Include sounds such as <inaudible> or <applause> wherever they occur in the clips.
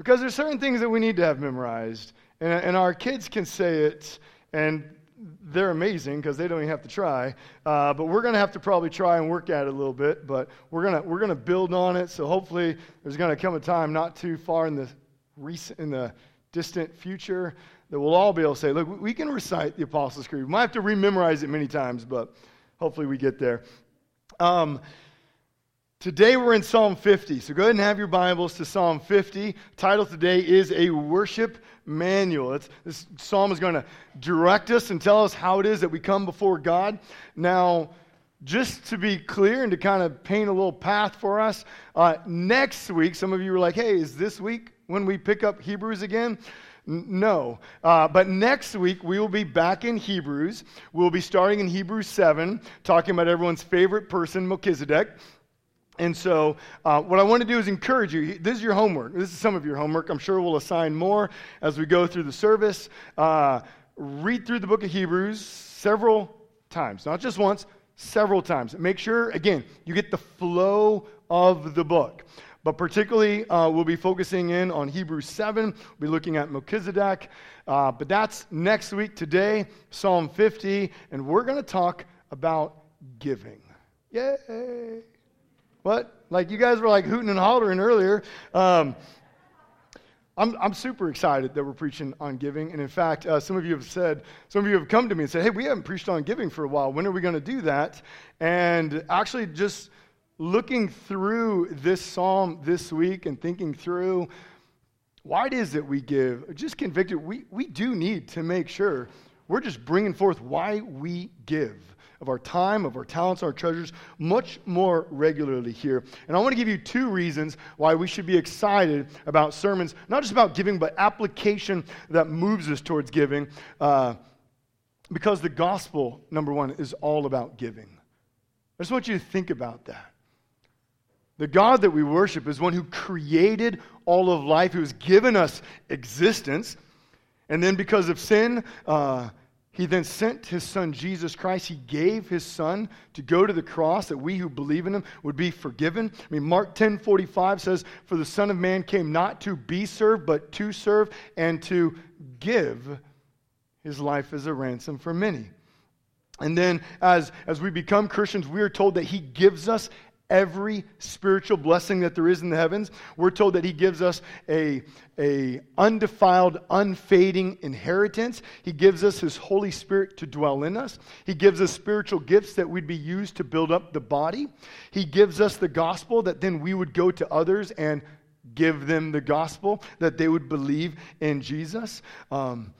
Because there's certain things that we need to have memorized. And, and our kids can say it, and they're amazing because they don't even have to try. Uh, but we're going to have to probably try and work at it a little bit. But we're going we're to build on it. So hopefully, there's going to come a time not too far in the recent in the distant future that we'll all be able to say, look, we can recite the Apostles' Creed. We might have to rememorize it many times, but hopefully we get there. Um, Today we're in Psalm 50. So go ahead and have your Bibles to Psalm 50. Title today is a worship manual. It's, this psalm is going to direct us and tell us how it is that we come before God. Now, just to be clear and to kind of paint a little path for us, uh, next week, some of you were like, hey, is this week when we pick up Hebrews again? No. Uh, but next week, we will be back in Hebrews. We'll be starting in Hebrews 7, talking about everyone's favorite person, Melchizedek. And so, uh, what I want to do is encourage you. This is your homework. This is some of your homework. I'm sure we'll assign more as we go through the service. Uh, read through the book of Hebrews several times, not just once, several times. Make sure, again, you get the flow of the book. But particularly, uh, we'll be focusing in on Hebrews 7. We'll be looking at Melchizedek. Uh, but that's next week. Today, Psalm 50. And we're going to talk about giving. Yay! What? Like you guys were like hooting and hollering earlier. Um, I'm, I'm super excited that we're preaching on giving. And in fact, uh, some of you have said, some of you have come to me and said, hey, we haven't preached on giving for a while. When are we going to do that? And actually, just looking through this psalm this week and thinking through why it is that we give, just convicted, we, we do need to make sure we're just bringing forth why we give of our time, of our talents, our treasures, much more regularly here. And I want to give you two reasons why we should be excited about sermons, not just about giving, but application that moves us towards giving. Uh, because the gospel, number one, is all about giving. I just want you to think about that. The God that we worship is one who created all of life, who has given us existence. And then, because of sin, uh, he then sent his son Jesus Christ. He gave his son to go to the cross that we who believe in him would be forgiven. I mean, Mark 10 45 says, For the Son of Man came not to be served, but to serve and to give his life as a ransom for many. And then, as, as we become Christians, we are told that he gives us every spiritual blessing that there is in the heavens. We're told that he gives us a, a undefiled, unfading inheritance. He gives us his Holy Spirit to dwell in us. He gives us spiritual gifts that would be used to build up the body. He gives us the gospel that then we would go to others and give them the gospel, that they would believe in Jesus. Um,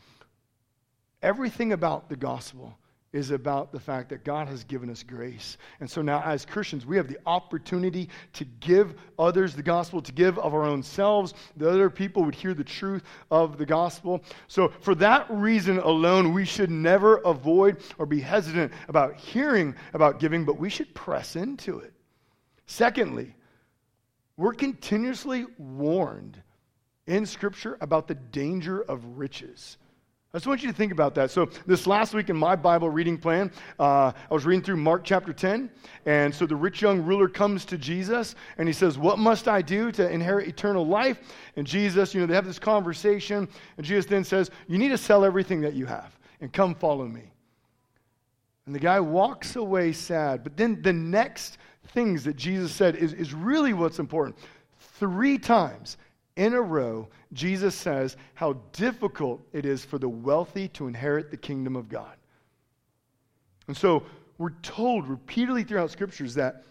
everything about the gospel is about the fact that God has given us grace. And so now, as Christians, we have the opportunity to give others the gospel, to give of our own selves, that other people would hear the truth of the gospel. So, for that reason alone, we should never avoid or be hesitant about hearing about giving, but we should press into it. Secondly, we're continuously warned in Scripture about the danger of riches. I just want you to think about that. So, this last week in my Bible reading plan, uh, I was reading through Mark chapter 10. And so the rich young ruler comes to Jesus and he says, What must I do to inherit eternal life? And Jesus, you know, they have this conversation. And Jesus then says, You need to sell everything that you have and come follow me. And the guy walks away sad. But then the next things that Jesus said is, is really what's important. Three times in a row, Jesus says how difficult it is for the wealthy to inherit the kingdom of God. And so we're told repeatedly throughout scriptures that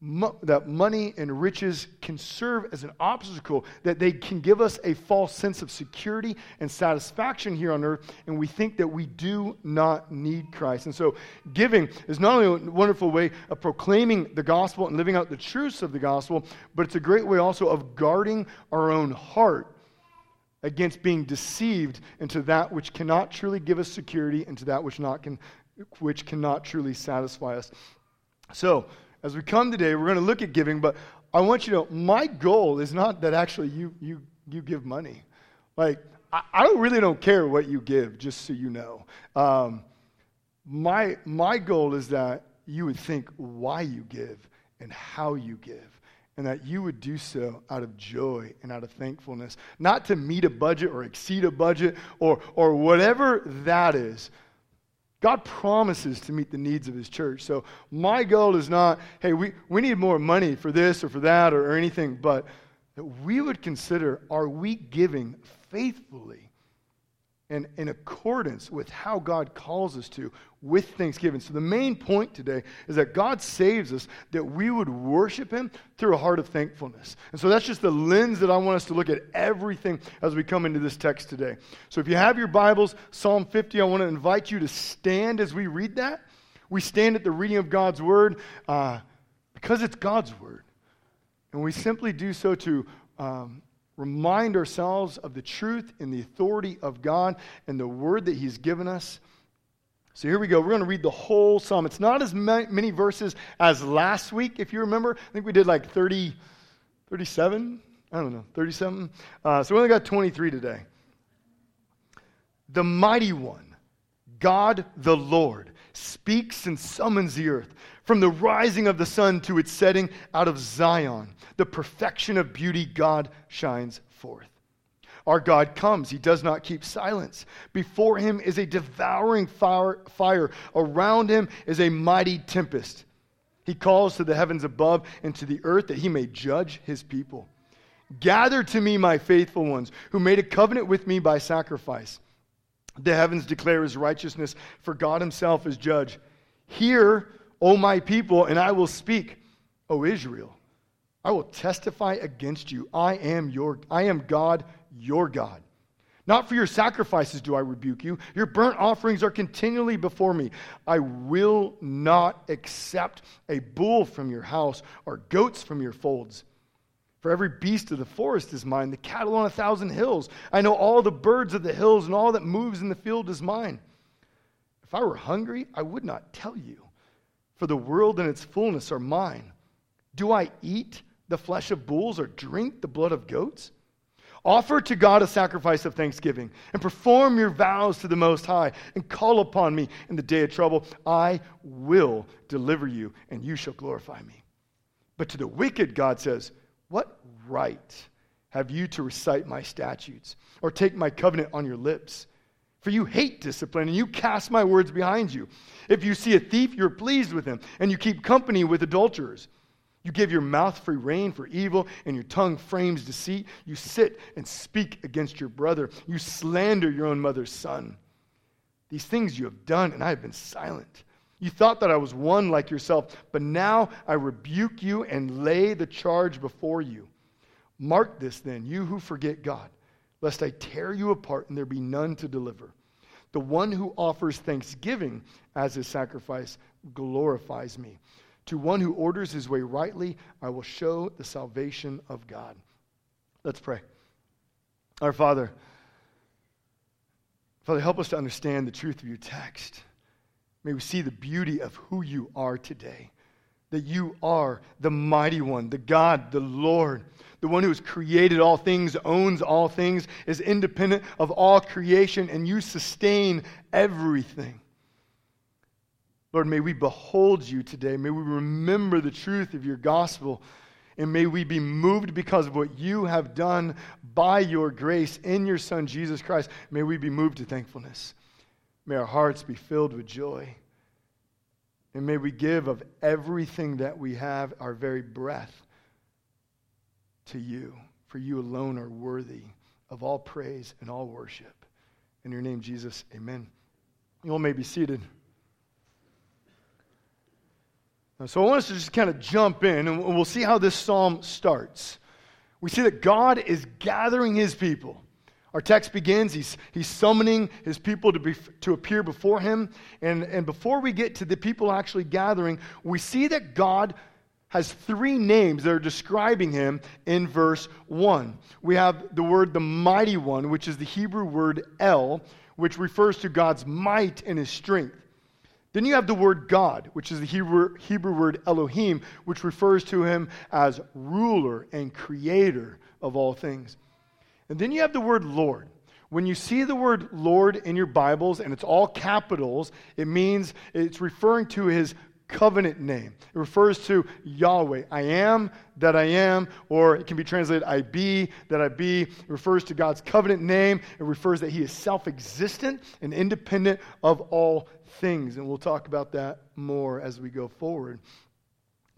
mo- that money and riches can serve as an obstacle, that they can give us a false sense of security and satisfaction here on earth, and we think that we do not need Christ. And so, giving is not only a wonderful way of proclaiming the gospel and living out the truths of the gospel, but it's a great way also of guarding our own heart against being deceived into that which cannot truly give us security and to that which not can which cannot truly satisfy us. So, as we come today, we're going to look at giving, but I want you to know my goal is not that actually you, you, you give money. Like, I, I really don't care what you give, just so you know. Um, my, my goal is that you would think why you give and how you give and that you would do so out of joy and out of thankfulness, not to meet a budget or exceed a budget or, or whatever that is. God promises to meet the needs of his church. So my goal is not, hey, we, we need more money for this or for that or, or anything, but that we would consider are we giving faithfully and in accordance with how God calls us to with thanksgiving. So, the main point today is that God saves us that we would worship Him through a heart of thankfulness. And so, that's just the lens that I want us to look at everything as we come into this text today. So, if you have your Bibles, Psalm 50, I want to invite you to stand as we read that. We stand at the reading of God's Word uh, because it's God's Word. And we simply do so to um, remind ourselves of the truth and the authority of God and the word that He's given us. So here we go. We're going to read the whole psalm. It's not as many verses as last week, if you remember. I think we did like 30, 37. I don't know, 37. Uh, so we only got 23 today. The mighty one, God the Lord, speaks and summons the earth. From the rising of the sun to its setting out of Zion, the perfection of beauty, God shines forth. Our God comes. He does not keep silence. Before him is a devouring fire. Around him is a mighty tempest. He calls to the heavens above and to the earth that he may judge his people. Gather to me, my faithful ones, who made a covenant with me by sacrifice. The heavens declare his righteousness, for God himself is judge. Hear, O my people, and I will speak, O Israel. I will testify against you. I am your I am God, your God. Not for your sacrifices do I rebuke you. Your burnt offerings are continually before me. I will not accept a bull from your house or goats from your folds. For every beast of the forest is mine, the cattle on a thousand hills. I know all the birds of the hills, and all that moves in the field is mine. If I were hungry, I would not tell you for the world and its fullness are mine. Do I eat the flesh of bulls or drink the blood of goats? Offer to God a sacrifice of thanksgiving and perform your vows to the Most High and call upon me in the day of trouble. I will deliver you and you shall glorify me. But to the wicked, God says, What right have you to recite my statutes or take my covenant on your lips? For you hate discipline, and you cast my words behind you. If you see a thief, you're pleased with him, and you keep company with adulterers. You give your mouth free rein for evil, and your tongue frames deceit. You sit and speak against your brother. You slander your own mother's son. These things you have done, and I have been silent. You thought that I was one like yourself, but now I rebuke you and lay the charge before you. Mark this then, you who forget God lest I tear you apart and there be none to deliver. The one who offers thanksgiving as his sacrifice glorifies me. To one who orders his way rightly, I will show the salvation of God. Let's pray. Our Father, Father, help us to understand the truth of your text. May we see the beauty of who you are today. That you are the mighty one, the God, the Lord the one who has created all things, owns all things, is independent of all creation, and you sustain everything. Lord, may we behold you today. May we remember the truth of your gospel. And may we be moved because of what you have done by your grace in your Son, Jesus Christ. May we be moved to thankfulness. May our hearts be filled with joy. And may we give of everything that we have, our very breath, to you, for you alone are worthy of all praise and all worship. In your name, Jesus, amen. You all may be seated. So I want us to just kind of jump in and we'll see how this psalm starts. We see that God is gathering his people. Our text begins, he's, he's summoning his people to, be, to appear before him. And, and before we get to the people actually gathering, we see that God has three names that are describing him in verse 1. We have the word the mighty one, which is the Hebrew word El, which refers to God's might and his strength. Then you have the word God, which is the Hebrew, Hebrew word Elohim, which refers to him as ruler and creator of all things. And then you have the word Lord. When you see the word Lord in your Bibles and it's all capitals, it means it's referring to his covenant name. It refers to Yahweh. I am that I am, or it can be translated I be that I be. It refers to God's covenant name. It refers that He is self existent and independent of all things. And we'll talk about that more as we go forward.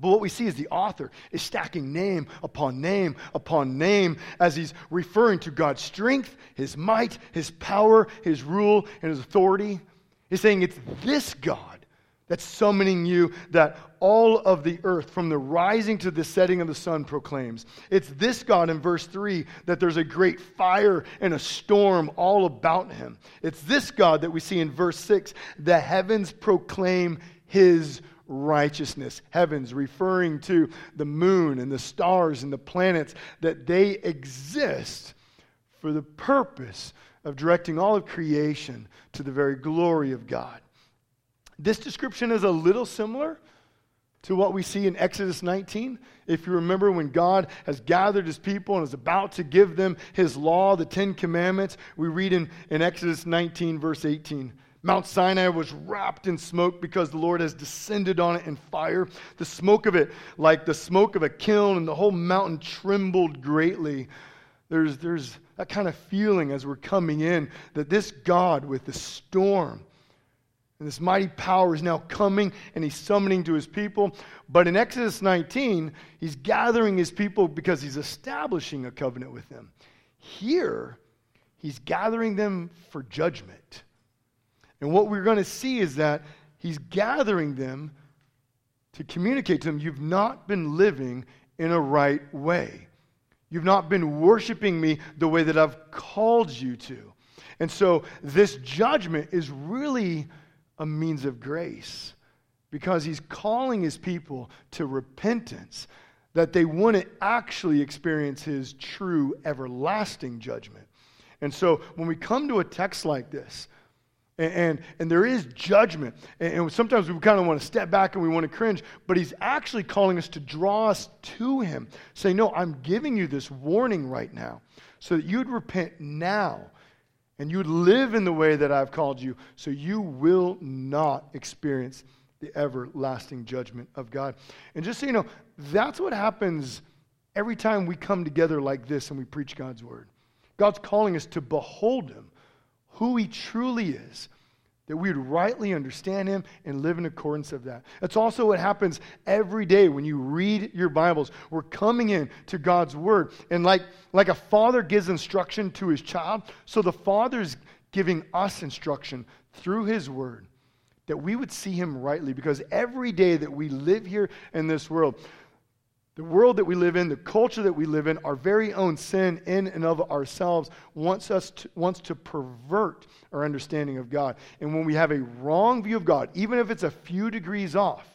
But what we see is the author is stacking name upon name upon name as he's referring to God's strength, his might, his power, his rule, and his authority. He's saying it's this God that's summoning you that all of the earth, from the rising to the setting of the sun, proclaims. It's this God in verse 3 that there's a great fire and a storm all about him. It's this God that we see in verse 6 the heavens proclaim his righteousness. Heavens, referring to the moon and the stars and the planets, that they exist for the purpose of directing all of creation to the very glory of God. This description is a little similar to what we see in Exodus 19. If you remember when God has gathered his people and is about to give them his law, the Ten Commandments, we read in, in Exodus 19, verse 18. Mount Sinai was wrapped in smoke because the Lord has descended on it in fire. The smoke of it, like the smoke of a kiln, and the whole mountain trembled greatly. There's, there's that kind of feeling as we're coming in that this God with the storm and this mighty power is now coming and he's summoning to his people. But in Exodus 19, he's gathering his people because he's establishing a covenant with them. Here, he's gathering them for judgment. And what we're going to see is that he's gathering them to communicate to them you've not been living in a right way. You've not been worshiping me the way that I've called you to. And so this judgment is really a means of grace because he's calling his people to repentance that they wouldn't actually experience his true everlasting judgment. And so when we come to a text like this, and, and, and, there is judgment. And, and sometimes we kind of want to step back and we want to cringe, but he's actually calling us to draw us to him, saying, No, I'm giving you this warning right now so that you'd repent now and you'd live in the way that I've called you, so you will not experience the everlasting judgment of God. And just so you know, that's what happens every time we come together like this and we preach God's word. God's calling us to behold him who he truly is, that we would rightly understand him and live in accordance of that. That's also what happens every day when you read your Bibles. We're coming in to God's word. And like, like a father gives instruction to his child, so the father's giving us instruction through his word that we would see him rightly because every day that we live here in this world, the world that we live in, the culture that we live in, our very own sin in and of ourselves wants us to, wants to pervert our understanding of God. And when we have a wrong view of God, even if it's a few degrees off,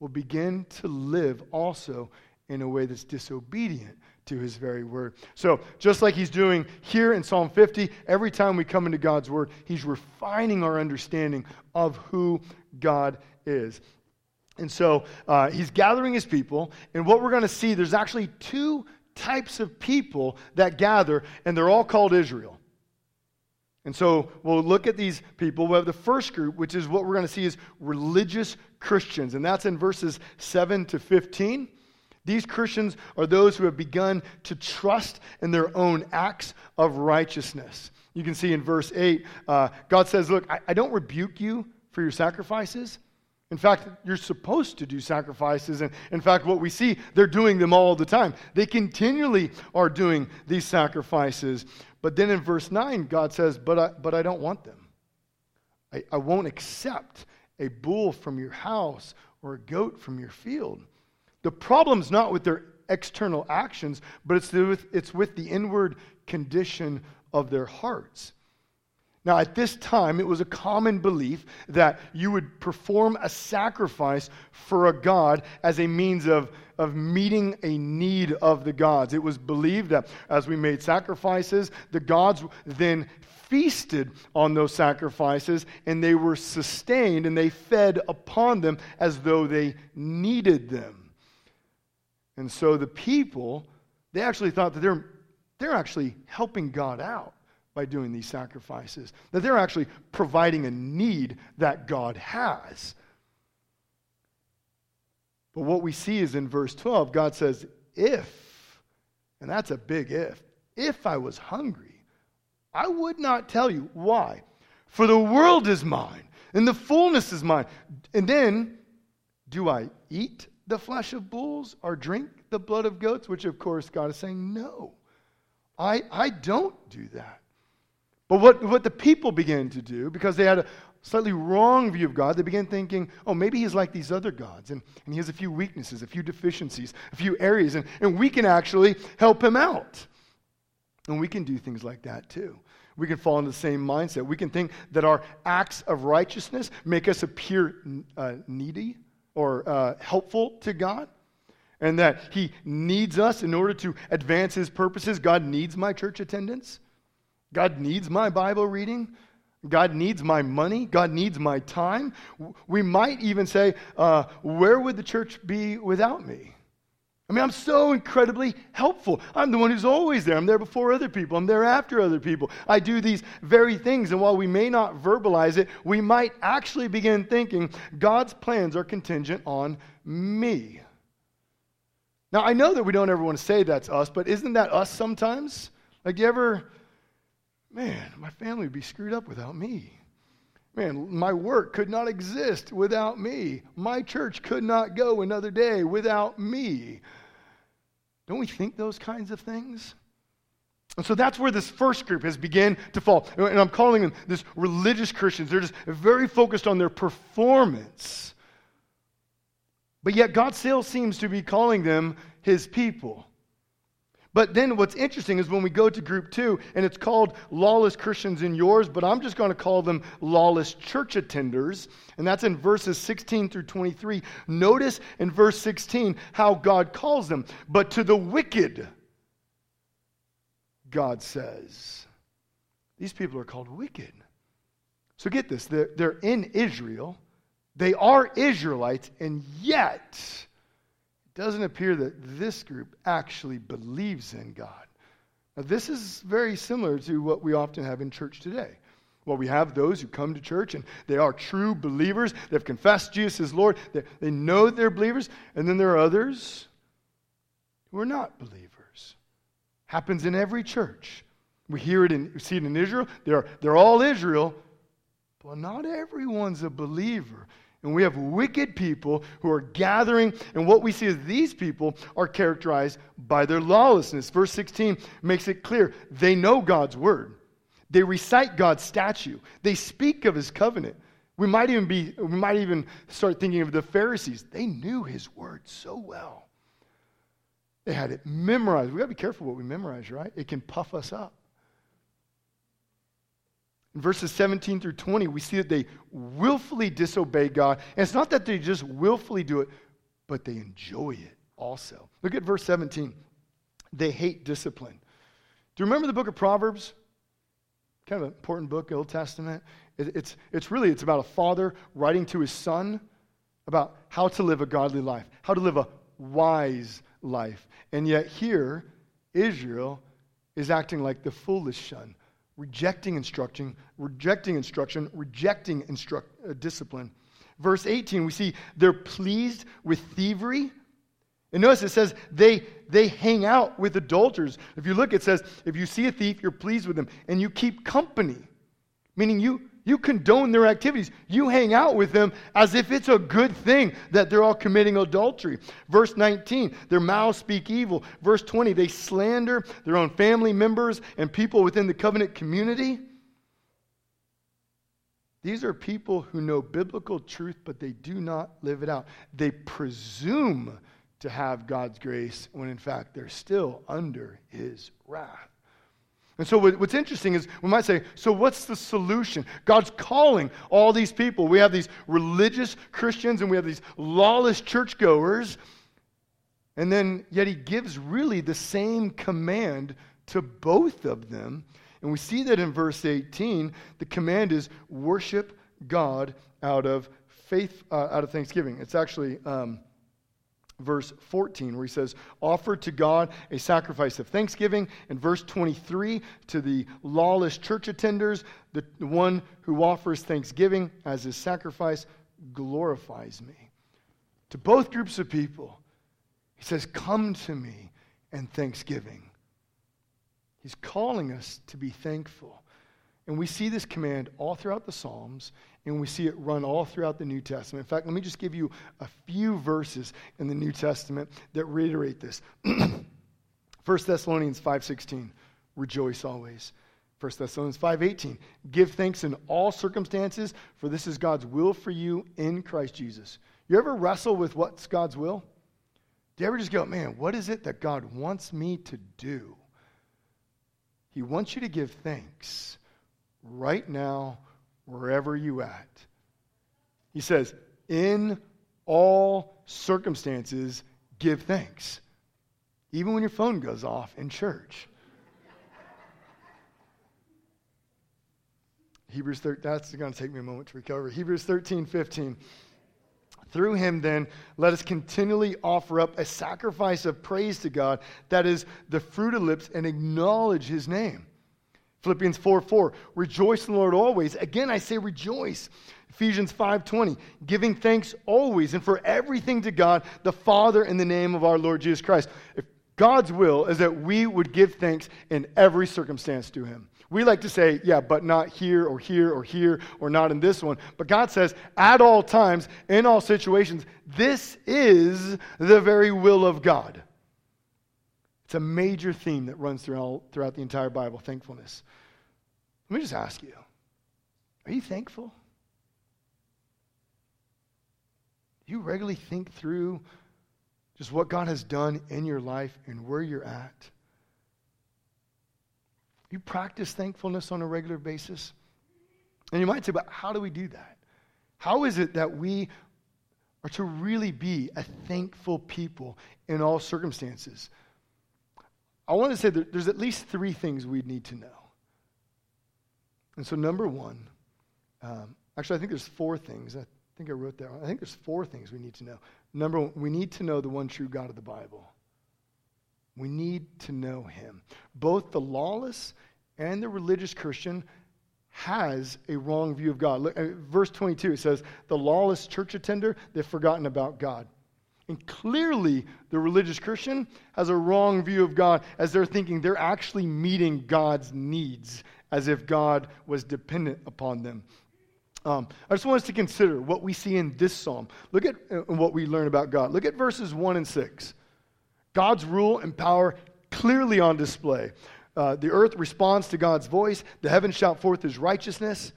we'll begin to live also in a way that's disobedient to his very word. So, just like he's doing here in Psalm 50, every time we come into God's word, he's refining our understanding of who God is. And so uh, he's gathering his people. And what we're going to see, there's actually two types of people that gather, and they're all called Israel. And so we'll look at these people. We have the first group, which is what we're going to see is religious Christians. And that's in verses 7 to 15. These Christians are those who have begun to trust in their own acts of righteousness. You can see in verse 8, uh, God says, Look, I, I don't rebuke you for your sacrifices. In fact, you're supposed to do sacrifices. And in fact, what we see, they're doing them all the time. They continually are doing these sacrifices. But then in verse 9, God says, But I, but I don't want them. I, I won't accept a bull from your house or a goat from your field. The problem's not with their external actions, but it's with, it's with the inward condition of their hearts. Now, at this time, it was a common belief that you would perform a sacrifice for a god as a means of, of meeting a need of the gods. It was believed that as we made sacrifices, the gods then feasted on those sacrifices and they were sustained and they fed upon them as though they needed them. And so the people, they actually thought that they're, they're actually helping God out by doing these sacrifices, that they're actually providing a need that God has. But what we see is in verse 12, God says, If, and that's a big if, if I was hungry, I would not tell you. Why? For the world is mine, and the fullness is mine. And then, do I eat the flesh of bulls or drink the blood of goats? Which, of course, God is saying, No. I, I don't do that. But what, what the people began to do, because they had a slightly wrong view of God, they began thinking, oh, maybe he's like these other gods, and, and he has a few weaknesses, a few deficiencies, a few areas, and, and we can actually help him out. And we can do things like that too. We can fall into the same mindset. We can think that our acts of righteousness make us appear uh, needy or uh, helpful to God and that He needs us in order to advance His purposes. God needs my church attendance. God needs my Bible reading. God needs my money. God needs my time. We might even say, uh, Where would the church be without me? I mean, I'm so incredibly helpful. I'm the one who's always there. I'm there before other people. I'm there after other people. I do these very things. And while we may not verbalize it, we might actually begin thinking God's plans are contingent on me. Now, I know that we don't ever want to say that's us, but isn't that us sometimes? Like, you ever, man, my family would be screwed up without me. Man, my work could not exist without me. My church could not go another day without me. Don't we think those kinds of things? And so that's where this first group has begun to fall. And I'm calling them this religious Christians. They're just very focused on their performance. But yet, God still seems to be calling them his people. But then what's interesting is when we go to group two, and it's called lawless Christians in yours, but I'm just going to call them lawless church attenders. And that's in verses 16 through 23. Notice in verse 16 how God calls them. But to the wicked, God says, these people are called wicked. So get this they're, they're in Israel. They are Israelites, and yet doesn't appear that this group actually believes in God. Now, this is very similar to what we often have in church today. Well, we have those who come to church and they are true believers. They've confessed Jesus as Lord. They, they know they're believers. And then there are others who are not believers. Happens in every church. We hear it in, we see it in Israel. They're, they're all Israel, but not everyone's a believer. And we have wicked people who are gathering, and what we see is these people are characterized by their lawlessness. Verse 16 makes it clear they know God's word, they recite God's statute, they speak of his covenant. We might even be, we might even start thinking of the Pharisees. They knew his word so well. They had it memorized. We gotta be careful what we memorize, right? It can puff us up. In verses 17 through 20, we see that they willfully disobey God. And it's not that they just willfully do it, but they enjoy it also. Look at verse 17. They hate discipline. Do you remember the book of Proverbs? Kind of an important book, Old Testament. It, it's, it's really, it's about a father writing to his son about how to live a godly life, how to live a wise life. And yet here, Israel is acting like the foolish son rejecting instruction, rejecting instruction, rejecting instruct, uh, discipline. Verse 18, we see they're pleased with thievery. And notice it says they, they hang out with adulterers. If you look, it says, if you see a thief, you're pleased with him, and you keep company, meaning you, you condone their activities. You hang out with them as if it's a good thing that they're all committing adultery. Verse 19, their mouths speak evil. Verse 20, they slander their own family members and people within the covenant community. These are people who know biblical truth, but they do not live it out. They presume to have God's grace when in fact they're still under his wrath. And so, what's interesting is we might say, so what's the solution? God's calling all these people. We have these religious Christians and we have these lawless churchgoers. And then, yet, He gives really the same command to both of them. And we see that in verse 18. The command is worship God out of faith, uh, out of thanksgiving. It's actually. Um, verse 14, where he says, Offer to God a sacrifice of thanksgiving. And verse 23, to the lawless church attenders, the, one who offers thanksgiving as his sacrifice glorifies me. to both groups of people. He says, Come to me and thanksgiving. He's calling us to be thankful. And we see this command all throughout the Psalms, and we see it run all throughout the New Testament. In fact, let me just give you a few verses in the New Testament that reiterate this. <clears throat> 1 Thessalonians 5:16, rejoice always. 1 Thessalonians 5:18, give thanks in all circumstances, for this is God's will for you in Christ Jesus. You ever wrestle with what's God's will? Do you ever just go, man, what is it that God wants me to do? He wants you to give thanks right now, wherever you at. He says, in all circumstances, give thanks. Even when your phone goes off in church. Hebrews 13, that's going to take me a moment to recover. Hebrews 13, 15. Through him, then, let us continually offer up a sacrifice of praise to God, that is the fruit of lips, and acknowledge his name. Philippians 4 4, rejoice in the Lord always. Again, I say rejoice. Ephesians 5:20, giving thanks always and for everything to God the Father in the name of our Lord Jesus Christ. If God's will is that we would give thanks in every circumstance to him. We like to say, yeah, but not here or here or here or not in this one. But God says, at all times, in all situations, this is the very will of God. It's a major theme that runs throughout, throughout the entire Bible thankfulness. Let me just ask you are you thankful? Do you regularly think through just what God has done in your life and where you're at? You practice thankfulness on a regular basis? And you might say, but how do we do that? How is it that we are to really be a thankful people in all circumstances? I want to say that there's at least three things we need to know. And so, number one, um, actually, I think there's four things. I think I wrote that. I think there's four things we need to know. Number one, we need to know the one true God of the Bible. We need to know him. Both the lawless and the religious Christian has a wrong view of God. Look, uh, verse 22, it says, The lawless church attender, they've forgotten about God. And clearly, the religious Christian has a wrong view of God as they're thinking they're actually meeting God's needs as if God was dependent upon them. Um, I just want us to consider what we see in this psalm. Look at uh, what we learn about God. Look at verses 1 and 6. God's rule and power clearly on display. Uh, the earth responds to God's voice, the heavens shout forth his righteousness.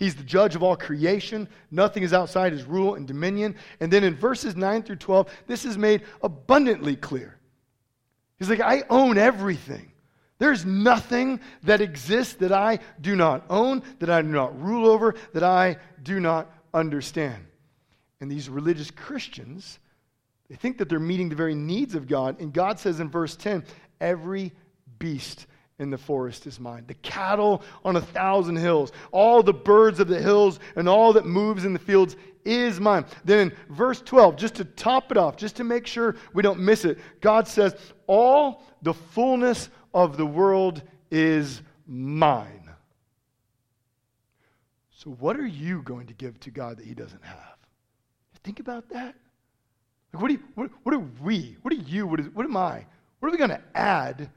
He's the judge of all creation. Nothing is outside his rule and dominion. And then in verses 9 through 12, this is made abundantly clear. He's like, I own everything. There's nothing that exists that I do not own, that I do not rule over, that I do not understand. And these religious Christians they think that they're meeting the very needs of God. And God says in verse 10 every beast in the forest is mine, the cattle on a thousand hills, all the birds of the hills, and all that moves in the fields is mine. Then in verse 12, just to top it off, just to make sure we don't miss it, God says, All the fullness of the world is mine. So, what are you going to give to God that He doesn't have? Think about that. Like, what, you, what, what are we? What are you? What, is, what am I? What are we going to add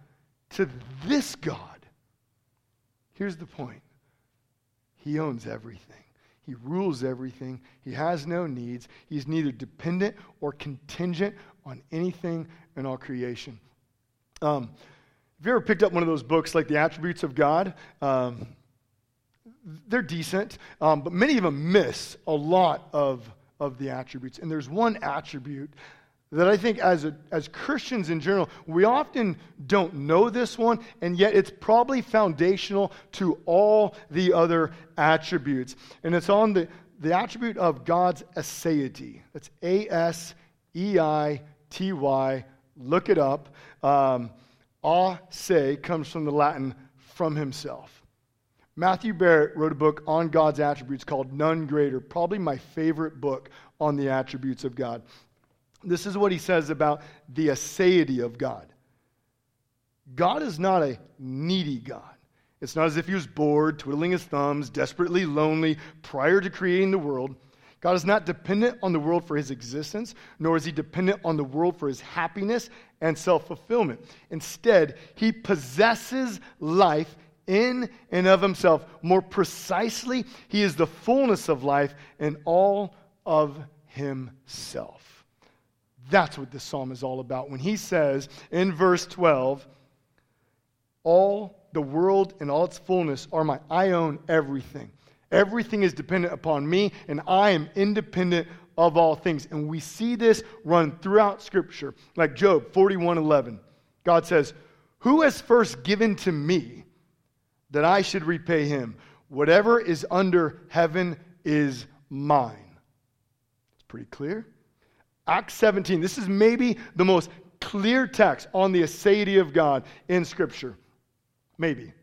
to this God? Here's the point He owns everything. He rules everything. He has no needs. He's neither dependent or contingent on anything in all creation. Um, have you ever picked up one of those books like The Attributes of God? Um, they're decent, um, but many of them miss a lot of of the attributes. And there's one attribute that I think as, a, as Christians in general, we often don't know this one, and yet it's probably foundational to all the other attributes. And it's on the, the attribute of God's aseity. That's A S E I T Y. Look it up. Um, a se comes from the Latin from himself. Matthew Barrett wrote a book on God's attributes called None Greater, probably my favorite book on the attributes of God. This is what he says about the aseity of God. God is not a needy God. It's not as if he was bored, twiddling his thumbs, desperately lonely prior to creating the world. God is not dependent on the world for his existence, nor is he dependent on the world for his happiness and self fulfillment. Instead, he possesses life in and of himself. More precisely, he is the fullness of life in all of himself. That's what this psalm is all about. When he says in verse 12, All the world and all its fullness are my, I own everything. Everything is dependent upon me, and I am independent of all things. And we see this run throughout Scripture, like Job 41 11. God says, Who has first given to me that I should repay him? Whatever is under heaven is mine. It's pretty clear. Acts 17, this is maybe the most clear text on the aseity of God in Scripture. Maybe.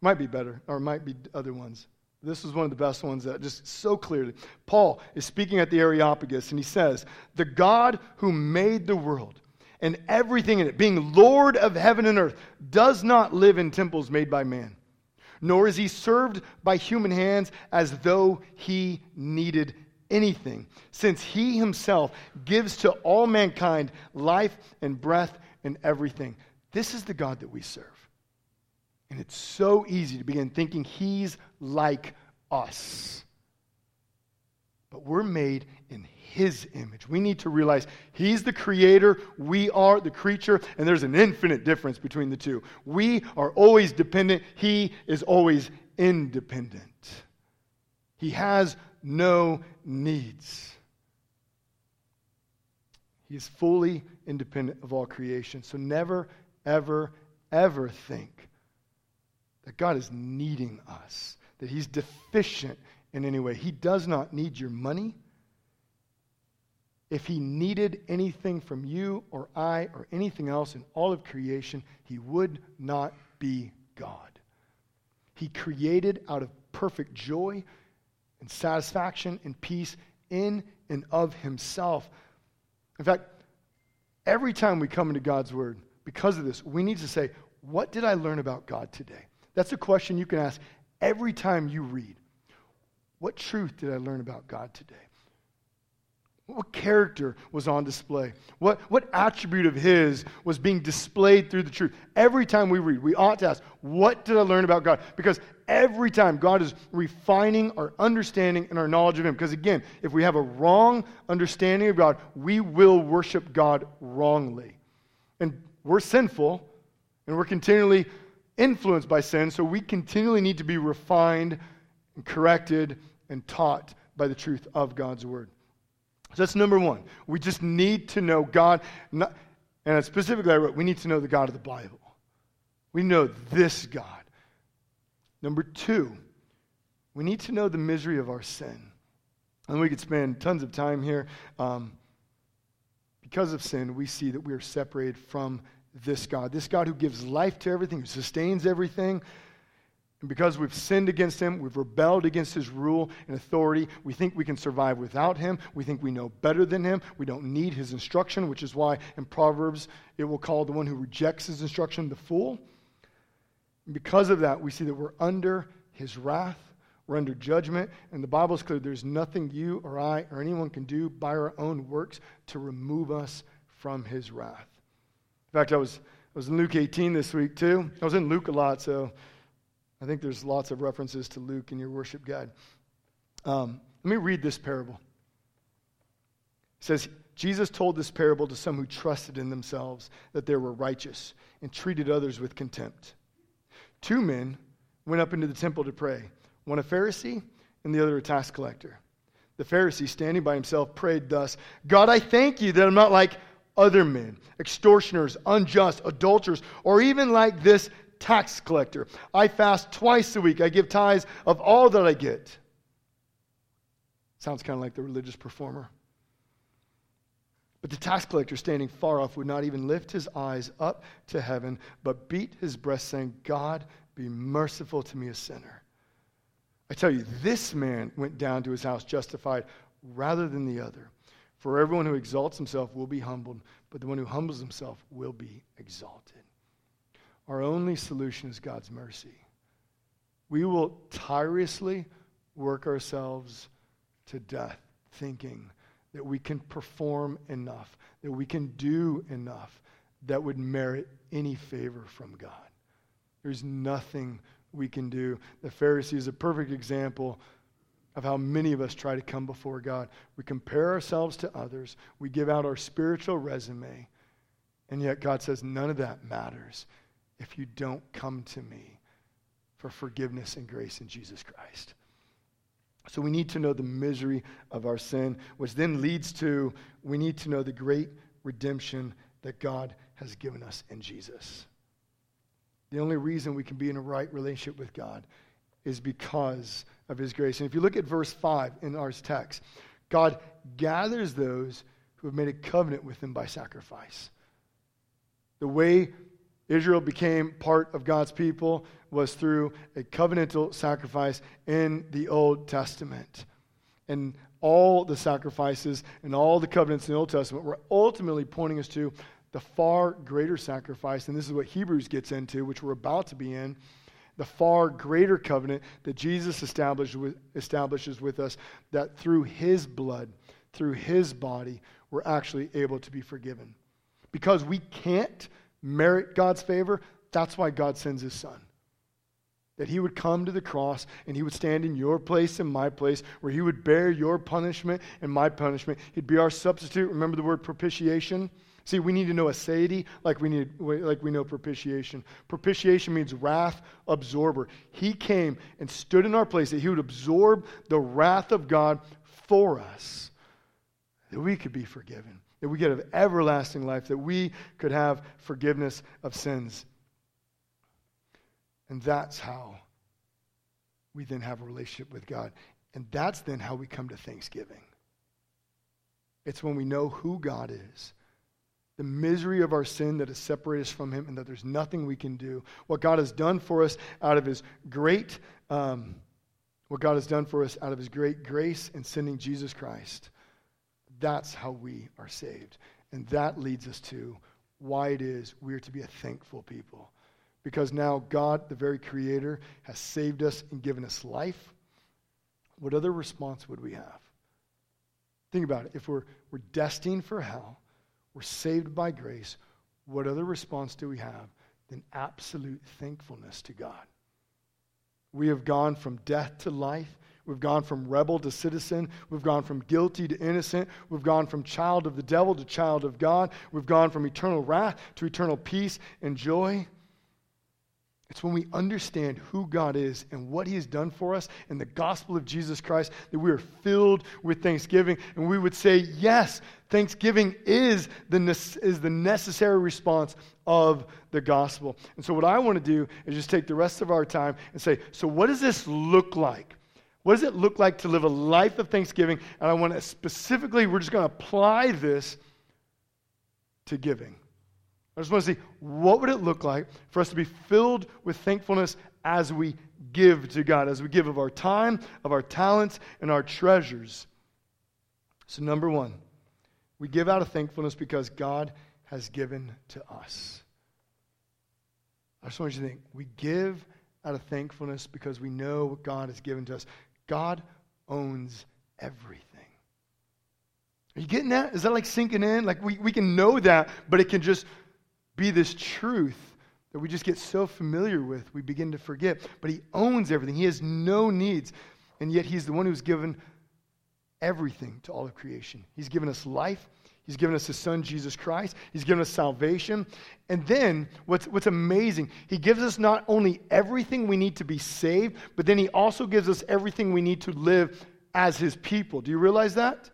Might be better, or might be other ones. This is one of the best ones that just so clearly. Paul is speaking at the Areopagus, and he says, The God who made the world and everything in it, being Lord of heaven and earth, does not live in temples made by man, nor is he served by human hands as though he needed anything, since he himself gives to all mankind life and breath and everything. This is the God that we serve. And it's so easy to begin thinking he's like us. But we're made in his image. We need to realize he's the creator, we are the creature, and there's an infinite difference between the two. We are always dependent, he is always independent. He has no needs. He is fully independent of all creation. So never, ever, ever think that God is needing us, that He's deficient in any way. He does not need your money. If He needed anything from you or I or anything else in all of creation, He would not be God. He created out of perfect joy and satisfaction and peace in and of Himself. In fact, every time we come into God's Word, because of this, we need to say, What did I learn about God today? That's a question you can ask every time you read. What truth did I learn about God today? What character was on display? What, what attribute of His was being displayed through the truth? Every time we read, we ought to ask, What did I learn about God? Because every time God is refining our understanding and our knowledge of Him. Because again, if we have a wrong understanding of God, we will worship God wrongly. And we're sinful, and we're continually influenced by sin, so we continually need to be refined and corrected and taught by the truth of God's word. So that's number one. We just need to know God, not, and specifically I wrote, we need to know the God of the Bible. We know this God. Number two, we need to know the misery of our sin. And we could spend tons of time here. Um, because of sin, we see that we are separated from this God, this God who gives life to everything, who sustains everything. And because we've sinned against him, we've rebelled against his rule and authority, we think we can survive without him. We think we know better than him. We don't need his instruction, which is why in Proverbs it will call the one who rejects his instruction the fool. And because of that, we see that we're under his wrath, we're under judgment, and the Bible is clear there's nothing you or I or anyone can do by our own works to remove us from his wrath. In fact, I was, I was in Luke 18 this week too. I was in Luke a lot, so I think there's lots of references to Luke in your worship guide. Um, let me read this parable. It says, Jesus told this parable to some who trusted in themselves that they were righteous and treated others with contempt. Two men went up into the temple to pray, one a Pharisee and the other a tax collector. The Pharisee, standing by himself, prayed thus God, I thank you that I'm not like other men, extortioners, unjust, adulterers, or even like this tax collector. I fast twice a week. I give tithes of all that I get. Sounds kind of like the religious performer. But the tax collector, standing far off, would not even lift his eyes up to heaven, but beat his breast, saying, God, be merciful to me, a sinner. I tell you, this man went down to his house justified rather than the other. For everyone who exalts himself will be humbled, but the one who humbles himself will be exalted. Our only solution is God's mercy. We will tirelessly work ourselves to death thinking that we can perform enough, that we can do enough that would merit any favor from God. There's nothing we can do. The Pharisee is a perfect example of how many of us try to come before God. We compare ourselves to others, we give out our spiritual resume, and yet God says none of that matters if you don't come to me for forgiveness and grace in Jesus Christ. So we need to know the misery of our sin, which then leads to we need to know the great redemption that God has given us in Jesus. The only reason we can be in a right relationship with God is because of his grace. And if you look at verse 5 in our text, God gathers those who have made a covenant with him by sacrifice. The way Israel became part of God's people was through a covenantal sacrifice in the Old Testament. And all the sacrifices and all the covenants in the Old Testament were ultimately pointing us to the far greater sacrifice. And this is what Hebrews gets into, which we're about to be in. The far greater covenant that Jesus with, establishes with us, that through his blood, through his body, we're actually able to be forgiven. Because we can't merit God's favor, that's why God sends his son. That he would come to the cross and he would stand in your place and my place, where he would bear your punishment and my punishment. He'd be our substitute. Remember the word propitiation? See, we need to know aseity like we, need, like we know propitiation. Propitiation means wrath absorber. He came and stood in our place that he would absorb the wrath of God for us, that we could be forgiven that we get an everlasting life, that we could have forgiveness of sins. And that's how we then have a relationship with God. And that's then how we come to Thanksgiving. It's when we know who God is, the misery of our sin that has separated us from Him, and that there's nothing we can do. What God has done for us out of His great, um, what God has done for us out of His great grace in sending Jesus Christ that's how we are saved. And that leads us to why it is we are to be a thankful people. Because now God, the very Creator, has saved us and given us life. What other response would we have? Think about it. If we're, we're destined for hell, we're saved by grace, what other response do we have than absolute thankfulness to God? We have gone from death to life. We've gone from rebel to citizen. We've gone from guilty to innocent. We've gone from child of the devil to child of God. We've gone from eternal wrath to eternal peace and joy. It's when we understand who God is and what He has done for us in the gospel of Jesus Christ that we are filled with thanksgiving. And we would say, yes, thanksgiving is the, is the necessary response of the gospel. And so, what I want to do is just take the rest of our time and say, so what does this look like? What does it look like to live a life of thanksgiving? And I want to specifically, we're just going to apply this to giving. I just want to see what would it look like for us to be filled with thankfulness as we give to God, as we give of our time, of our talents, and our treasures. So, number one, we give out of thankfulness because God has given to us. I just want you to think we give out of thankfulness because we know what God has given to us. God owns everything. Are you getting that? Is that like sinking in? Like we, we can know that, but it can just be this truth that we just get so familiar with, we begin to forget. But He owns everything, He has no needs. And yet He's the one who's given everything to all of creation. He's given us life, He's given us His Son, Jesus Christ. He's given us salvation. And then, what's, what's amazing, He gives us not only everything we need to be saved, but then He also gives us everything we need to live as His people. Do you realize that?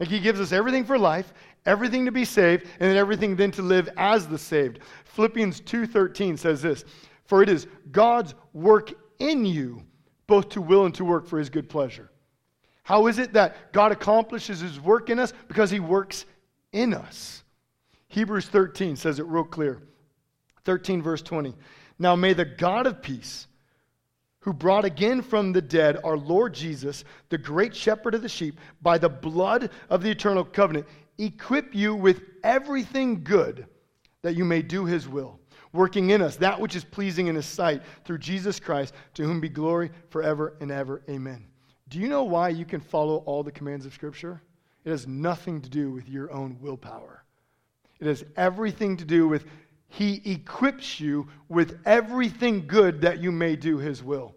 Like He gives us everything for life, everything to be saved, and then everything then to live as the saved. Philippians 2.13 says this, For it is God's work in you, both to will and to work for His good pleasure. How is it that God accomplishes his work in us? Because he works in us. Hebrews 13 says it real clear. 13, verse 20. Now may the God of peace, who brought again from the dead our Lord Jesus, the great shepherd of the sheep, by the blood of the eternal covenant, equip you with everything good that you may do his will, working in us that which is pleasing in his sight through Jesus Christ, to whom be glory forever and ever. Amen. Do you know why you can follow all the commands of Scripture? It has nothing to do with your own willpower. It has everything to do with He equips you with everything good that you may do His will.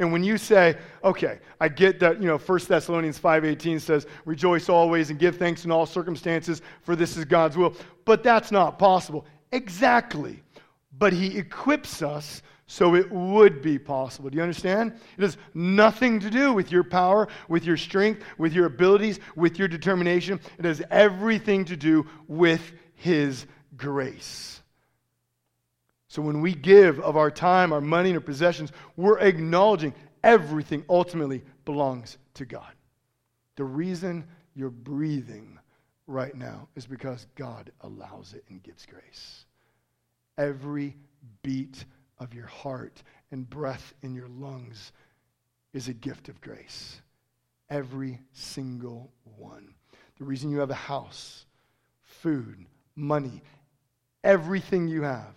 And when you say, okay, I get that, you know, 1 Thessalonians 5.18 says, rejoice always and give thanks in all circumstances, for this is God's will. But that's not possible. Exactly. But he equips us so it would be possible. Do you understand? It has nothing to do with your power, with your strength, with your abilities, with your determination. It has everything to do with his grace. So when we give of our time, our money, and our possessions, we're acknowledging everything ultimately belongs to God. The reason you're breathing right now is because God allows it and gives grace. Every beat of your heart and breath in your lungs is a gift of grace. Every single one. The reason you have a house, food, money, everything you have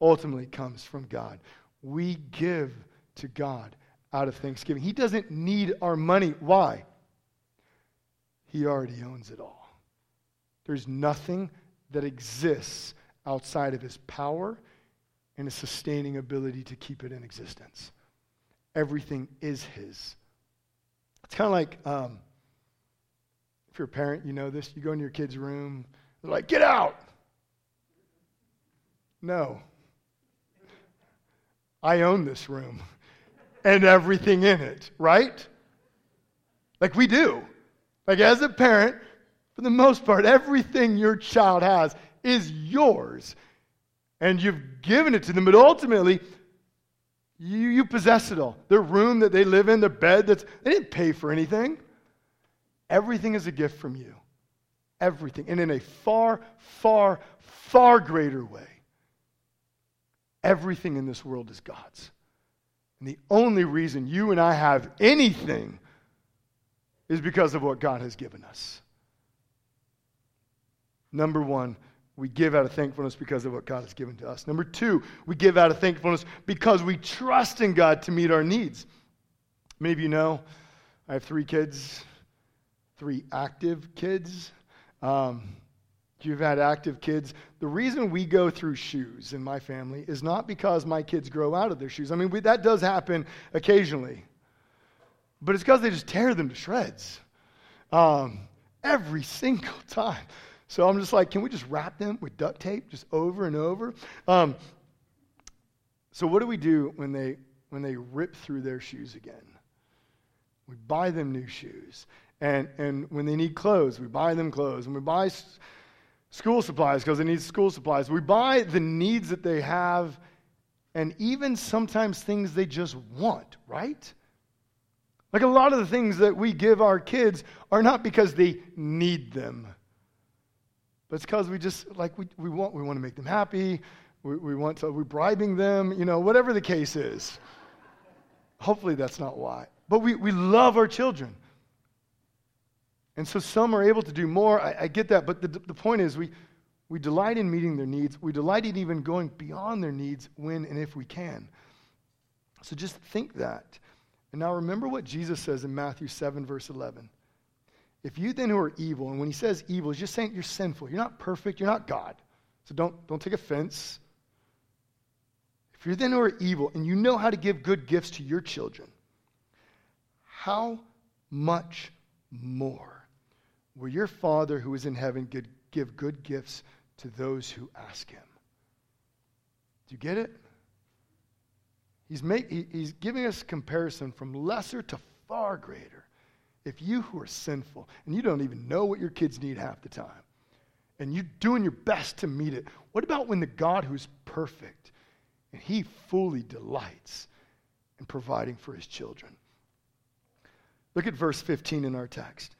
ultimately comes from God. We give to God out of thanksgiving. He doesn't need our money. Why? He already owns it all. There's nothing that exists outside of his power and a sustaining ability to keep it in existence. Everything is his. It's kind of like um, if you're a parent, you know this. You go into your kid's room, they're like, get out. No, I own this room <laughs> and everything in it, right? Like we do. Like as a parent, for the most part, everything your child has is yours. And you've given it to them, but ultimately, you, you possess it all. Their room that they live in, their bed that's they didn't pay for anything. Everything is a gift from you. Everything. And in a far, far, far greater way. Everything in this world is God's. And the only reason you and I have anything is because of what God has given us. Number one, we give out of thankfulness because of what God has given to us. Number two, we give out of thankfulness because we trust in God to meet our needs. Many of you know I have three kids, three active kids. Um, you've had active kids. The reason we go through shoes in my family is not because my kids grow out of their shoes. I mean, we, that does happen occasionally, but it's because they just tear them to shreds um, every <laughs> single time. So I'm just like, can we just wrap them with duct tape just over and over? Um, so what do we do when they when they rip through their shoes again? We buy them new shoes. And, and when they need clothes, we buy them clothes. And we buy school supplies because they need school supplies. We buy the needs that they have and even sometimes things they just want, right? Like a lot of the things that we give our kids are not because they need them, but it's because we just, like, we, we, want, we want to make them happy. We, we want to, we're bribing them, you know, whatever the case is. Hopefully that's not why. But we, we love our children. And so some are able to do more. I, I get that. But the, the point is, we, we delight in meeting their needs. We delight in even going beyond their needs when and if we can. So just think that. And now remember what Jesus says in Matthew 7, verse 11. If you then who are evil, and when he says evil, he's just saying you're sinful. You're not perfect. You're not God. So don't, don't take offense. If you're then who are evil and you know how to give good gifts to your children, how much more Will your Father who is in heaven give good gifts to those who ask him? Do you get it? He's, make, he, he's giving us comparison from lesser to far greater. If you who are sinful, and you don't even know what your kids need half the time, and you're doing your best to meet it, what about when the God who's perfect and he fully delights in providing for his children? Look at verse 15 in our text.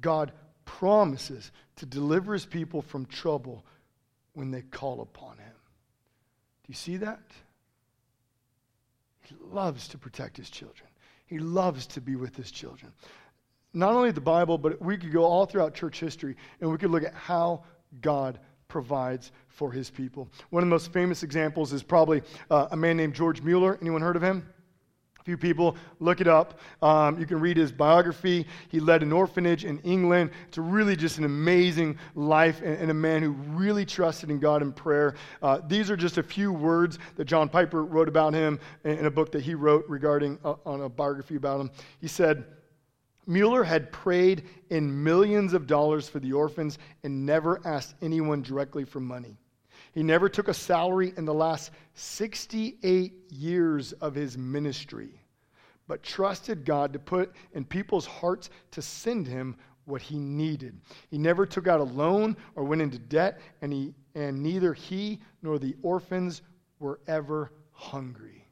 God promises to deliver his people from trouble when they call upon him. Do you see that? He loves to protect his children. He loves to be with his children. Not only the Bible, but we could go all throughout church history and we could look at how God provides for his people. One of the most famous examples is probably uh, a man named George Mueller. Anyone heard of him? A few people look it up um, you can read his biography he led an orphanage in england it's really just an amazing life and, and a man who really trusted in god in prayer uh, these are just a few words that john piper wrote about him in, in a book that he wrote regarding uh, on a biography about him he said Mueller had prayed in millions of dollars for the orphans and never asked anyone directly for money. He never took a salary in the last 68 years of his ministry, but trusted God to put in people's hearts to send him what he needed. He never took out a loan or went into debt, and, he, and neither he nor the orphans were ever hungry.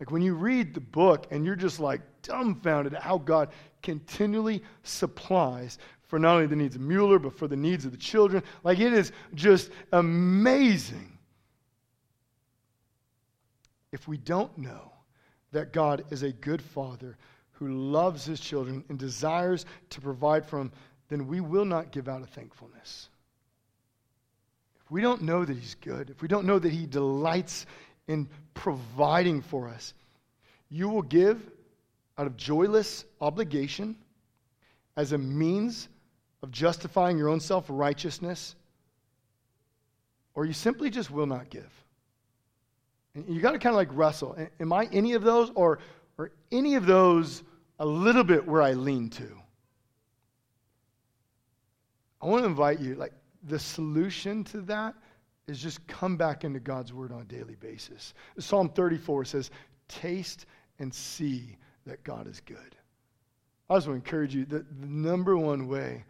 Like when you read the book and you're just like dumbfounded at how God continually supplies for not only the needs of Mueller, but for the needs of the children. Like it is just amazing. If we don't know that God is a good father who loves his children and desires to provide for them, then we will not give out of thankfulness. If we don't know that he's good, if we don't know that he delights in providing for us, you will give out of joyless obligation as a means of justifying your own self righteousness, or you simply just will not give. And you got to kind of like wrestle. Am I any of those, or, or any of those a little bit where I lean to? I want to invite you, like, the solution to that is just come back into God's word on a daily basis. Psalm 34 says, Taste and see that God is good. I just want to encourage you that the number one way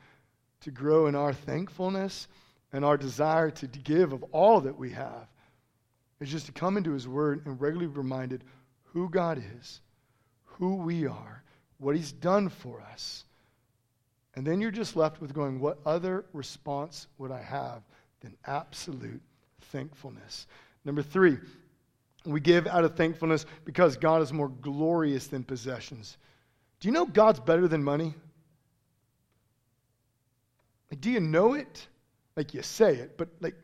to grow in our thankfulness and our desire to give of all that we have is just to come into His Word and regularly be reminded who God is, who we are, what He's done for us. And then you're just left with going, what other response would I have than absolute thankfulness? Number three, we give out of thankfulness because God is more glorious than possessions. Do you know God's better than money? Like, do you know it? Like you say it, but like,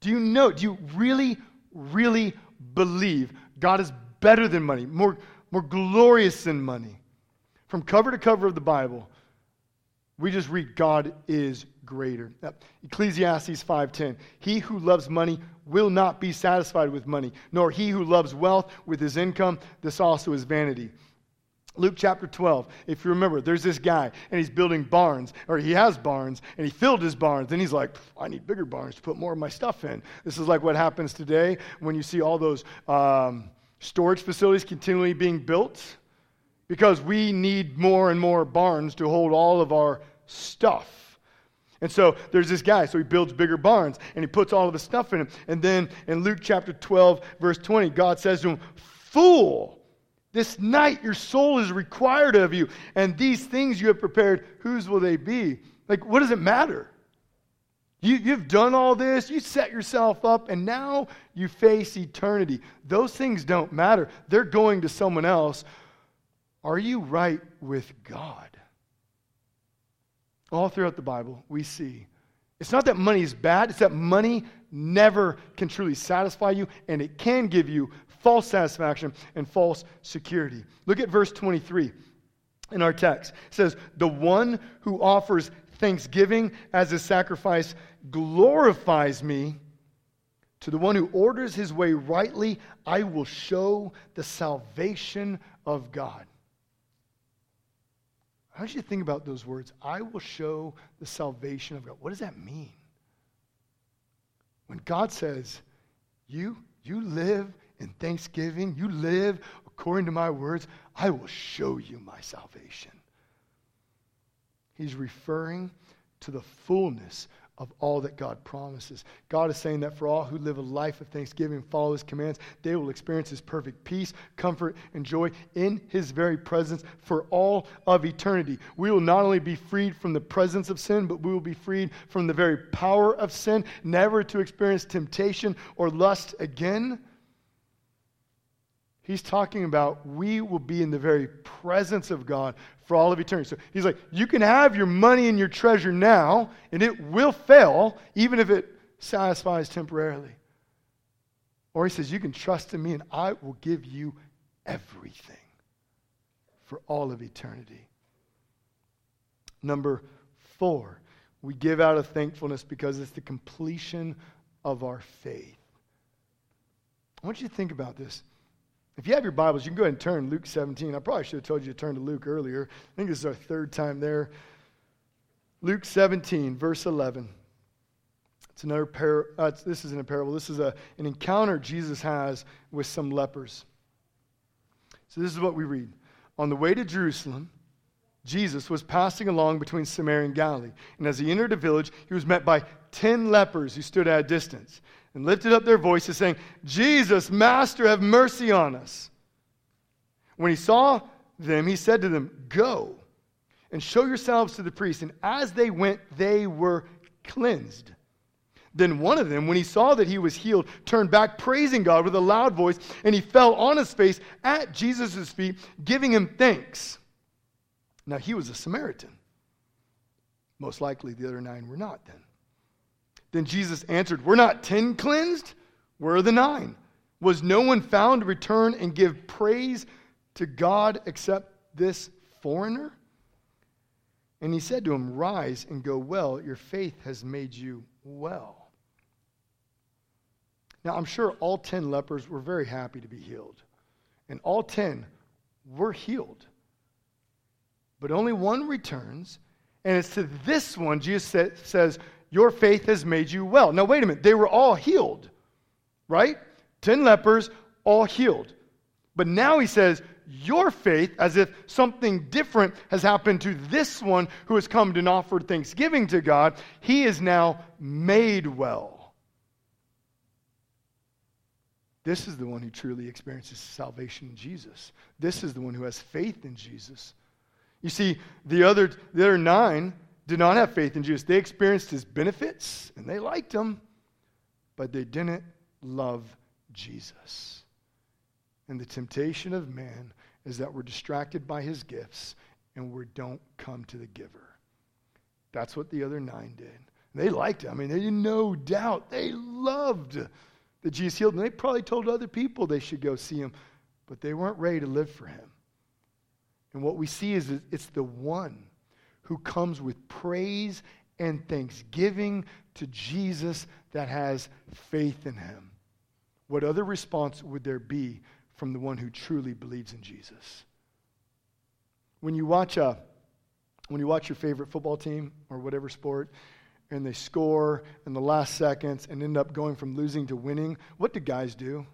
do you know? Do you really, really believe God is better than money, more, more glorious than money? From cover to cover of the Bible, we just read God is greater. Ecclesiastes 5:10. He who loves money will not be satisfied with money, nor he who loves wealth with his income. This also is vanity. Luke chapter 12, if you remember, there's this guy and he's building barns, or he has barns, and he filled his barns. And he's like, I need bigger barns to put more of my stuff in. This is like what happens today when you see all those um, storage facilities continually being built because we need more and more barns to hold all of our stuff. And so there's this guy, so he builds bigger barns and he puts all of the stuff in them. And then in Luke chapter 12, verse 20, God says to him, Fool! This night your soul is required of you, and these things you have prepared, whose will they be? Like, what does it matter? You, you've done all this, you set yourself up, and now you face eternity. Those things don't matter. They're going to someone else. Are you right with God? All throughout the Bible, we see it's not that money is bad, it's that money never can truly satisfy you, and it can give you false satisfaction and false security. Look at verse 23 in our text. It says, The one who offers thanksgiving as a sacrifice glorifies me. To the one who orders his way rightly, I will show the salvation of God. How do you to think about those words? I will show the salvation of God. What does that mean? When God says, You, you live in thanksgiving, you live according to my words, I will show you my salvation. He's referring to the fullness of all that God promises. God is saying that for all who live a life of thanksgiving follow his commands, they will experience his perfect peace, comfort, and joy in his very presence for all of eternity. We will not only be freed from the presence of sin, but we will be freed from the very power of sin, never to experience temptation or lust again. He's talking about we will be in the very presence of God for all of eternity. So he's like, you can have your money and your treasure now, and it will fail, even if it satisfies temporarily. Or he says, you can trust in me, and I will give you everything. for all of eternity. Number four, we give out of thankfulness because it's the completion of our faith. I want you to think about this. If you have your Bibles, you can go ahead and turn Luke 17. I probably should have told you to turn to Luke earlier. I think this is our third time there. Luke 17, verse 11. It's another par- uh, this isn't a parable. This is a, an encounter Jesus has with some lepers. So this is what we read. On the way to Jerusalem, Jesus was passing along between Samaria and Galilee. And as he entered a village, he was met by ten lepers who stood at a distance and lifted up their voices, saying, Jesus, Master, have mercy on us. When he saw them, he said to them, Go and show yourselves to the priests. And as they went, they were cleansed. Then one of them, when he saw that he was healed, turned back, praising God with a loud voice, and he fell on his face at Jesus' feet, giving him thanks. Now, he was a Samaritan. Most likely the other nine were not then. Then Jesus answered, We're not ten cleansed? Where are the nine? Was no one found to return and give praise to God except this foreigner? And he said to him, Rise and go well. Your faith has made you well. Now, I'm sure all 10 lepers were very happy to be healed. And all 10 were healed. But only one returns. And it's to this one Jesus says, Your faith has made you well. Now, wait a minute. They were all healed, right? 10 lepers, all healed. But now he says, your faith as if something different has happened to this one who has come and offered thanksgiving to God. He is now made well. This is the one who truly experiences salvation in Jesus. This is the one who has faith in Jesus. You see, the other, the other nine did not have faith in Jesus. They experienced his benefits and they liked him, but they didn't love Jesus. And the temptation of man is that we're distracted by his gifts and we don't come to the giver. That's what the other nine did. They liked it. I mean, they no doubt they loved that Jesus healed them. They probably told other people they should go see him, but they weren't ready to live for him. And what we see is it's the one who comes with praise and thanksgiving to Jesus that has faith in him. What other response would there be from the one who truly believes in Jesus. When you watch a when you watch your favorite football team or whatever sport and they score in the last seconds and end up going from losing to winning, what do guys do?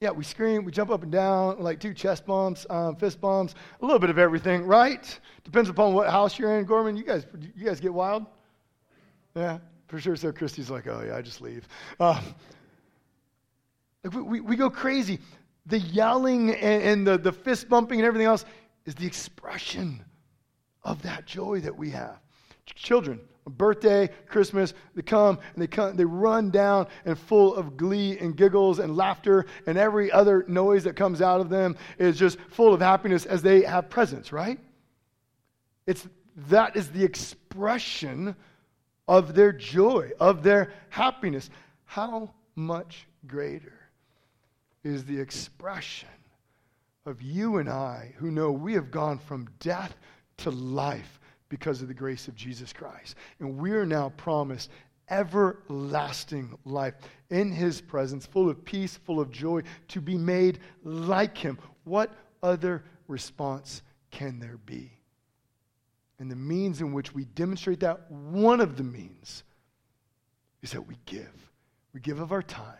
Yeah, we scream, we jump up and down, like two chest bumps, um, fist bumps, a little bit of everything, right? Depends upon what house you're in. Gorman, you guys, you guys get wild? Yeah, for sure. So Christy's like, oh yeah, I just leave. Um, like we, we, we go crazy. The yelling and, and the, the fist bumping and everything else is the expression of that joy that we have. Children, birthday, Christmas, they come and they come, they run down and full of glee and giggles and laughter and every other noise that comes out of them is just full of happiness as they have presents, right? It's that is the expression of their joy, of their happiness. How much greater is the expression of you and I who know we have gone from death to life because of the grace of Jesus Christ. And we are now promised everlasting life in his presence, full of peace, full of joy, to be made like him. What other response can there be? And the means in which we demonstrate that, one of the means, is that we give. We give of our time.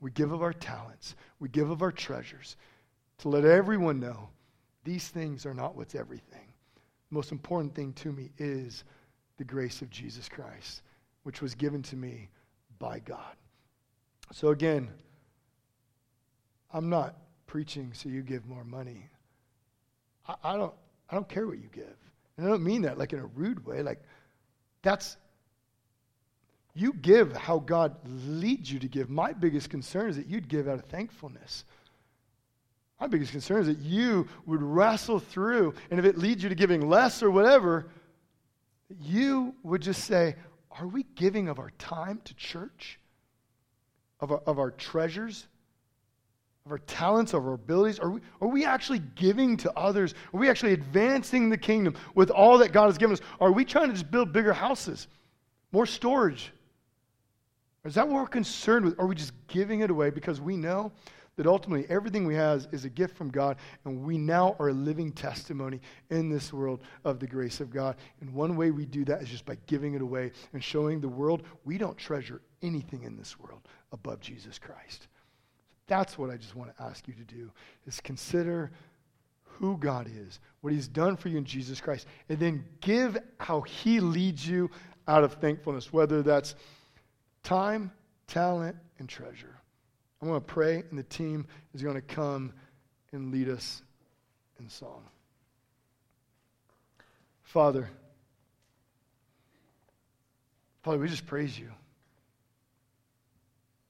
We give of our talents. We give of our treasures to let everyone know these things are not what's everything. The most important thing to me is the grace of Jesus Christ, which was given to me by God. So, again, I'm not preaching so you give more money. I, I, don't, I don't care what you give. And I don't mean that like in a rude way. Like, that's you give how God leads you to give. My biggest concern is that you'd give out of thankfulness. My biggest concern is that you would wrestle through, and if it leads you to giving less or whatever, you would just say, Are we giving of our time to church? Of our, of our treasures? of our talents, of our abilities? Are we, are we actually giving to others? Are we actually advancing the kingdom with all that God has given us? Are we trying to just build bigger houses, more storage? Is that what we're concerned with? Are we just giving it away because we know that ultimately everything we have is a gift from God, and we now are a living testimony in this world of the grace of God. And one way we do that is just by giving it away and showing the world we don't treasure anything in this world above Jesus Christ. That's what I just want to ask you to do is consider who God is, what he's done for you in Jesus Christ, and then give how he leads you out of thankfulness, whether that's time, talent, and treasure. I'm going to pray, and the team is going to come and lead us in song. Father, Father, we just praise you.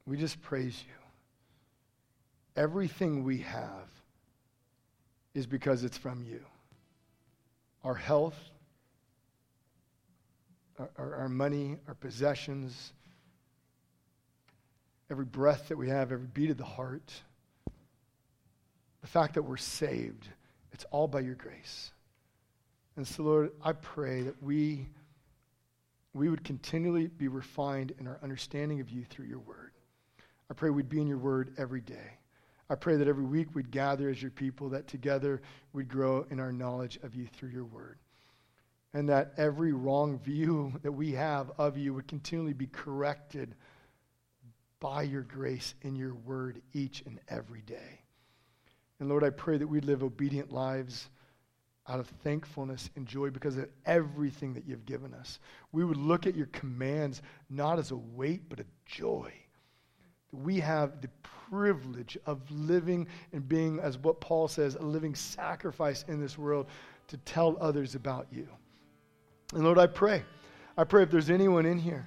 We just praise you. Everything we have is because it's from you. Our health, our, our, money, our possessions, every breath that we have, every beat of the heart, the fact that we're saved, it's all by your grace. And so, Lord, I pray that we, we would continually be refined in our understanding of you through your word. I pray we'd be in your word every day. I pray that every week we'd gather as your people, that together we'd grow in our knowledge of you through your word. And that every wrong view <laughs> that we have of you would continually be corrected by your grace in your word each and every day. And Lord, I pray that we'd live obedient lives out of thankfulness and joy because of everything that you've given us. We would look at your commands not as a weight, but a joy. We have the privilege of living and being, as what Paul says, a living sacrifice in this world to tell others about you. And Lord, I pray. I pray if there's anyone in here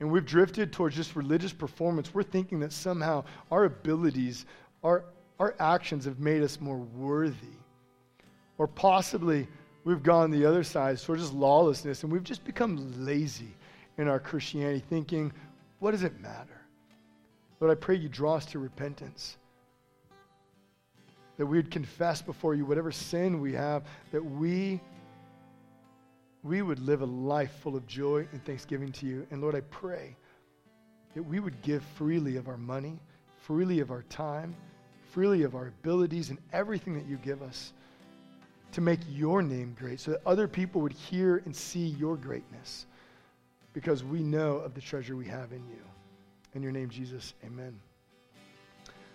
and we've drifted towards just religious performance, we're thinking that somehow our abilities, our, our actions have made us more worthy. Or possibly we've gone the other side towards just lawlessness and we've just become lazy in our Christianity, thinking, what does it matter? Lord, I pray you draw us to repentance. That we would confess before you whatever sin we have, that we we would live a life full of joy and thanksgiving to you. And Lord, I pray that we would give freely of our money, freely of our time, freely of our abilities and everything that you give us to make your name great so that other people would hear and see your greatness because we know of the treasure we have in you. In your name, Jesus, amen.